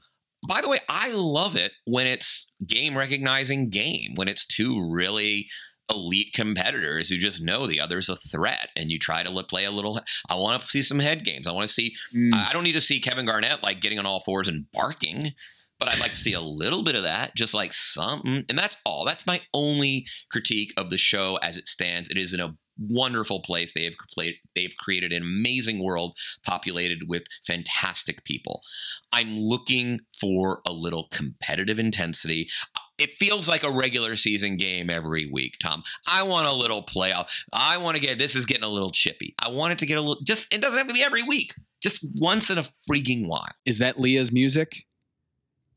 by the way, I love it when it's game recognizing game, when it's two really elite competitors who just know the other's a threat and you try to look, play a little I want to see some head games. I want to see mm. I don't need to see Kevin Garnett like getting on all fours and barking, but I'd like to see a little bit of that, just like something. And that's all. That's my only critique of the show as it stands. It is in a wonderful place. They have played, they've created an amazing world populated with fantastic people. I'm looking for a little competitive intensity. It feels like a regular season game every week, Tom. I want a little playoff. I want to get this is getting a little chippy. I want it to get a little just it doesn't have to be every week. Just once in a freaking while. Is that Leia's music?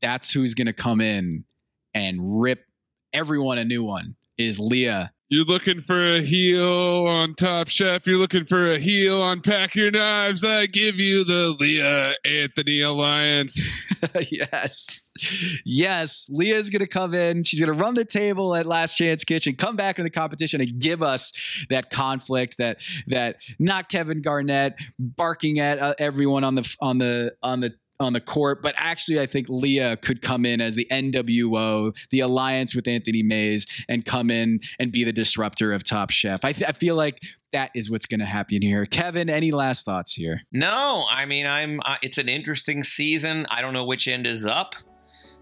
That's who's going to come in and rip everyone a new one. Is Leia you're looking for a heel on Top Chef. You're looking for a heel on Pack Your Knives. I give you the Leia Anthony Alliance. *laughs* yes. Yes, Leia's going to come in. She's going to run the table at Last Chance Kitchen, come back in the competition and give us that conflict that that not Kevin Garnett barking at uh, everyone on the on the on the on the court. But actually, I think Leia could come in as the NWO, the alliance with Anthony Mays, and come in and be the disruptor of Top Chef. I, th- I feel like that is what's going to happen here. Kevin, any last thoughts here? No, I mean, I'm. Uh, it's an interesting season. I don't know which end is up.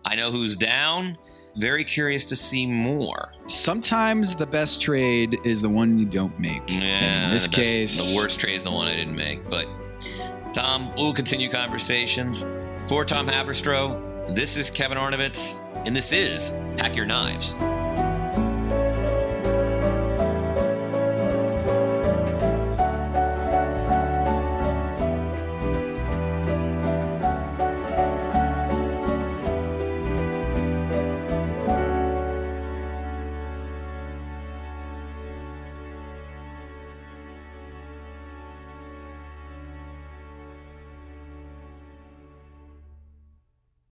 I know who's down. Very curious to see more. Sometimes the best trade is the one you don't make. Yeah, in this the best- case, the worst trade is the one I didn't make. But Tom, we'll continue conversations. For Tom Haberstroh, this is Kevin Arnovitz, and this is Pack Your Knives.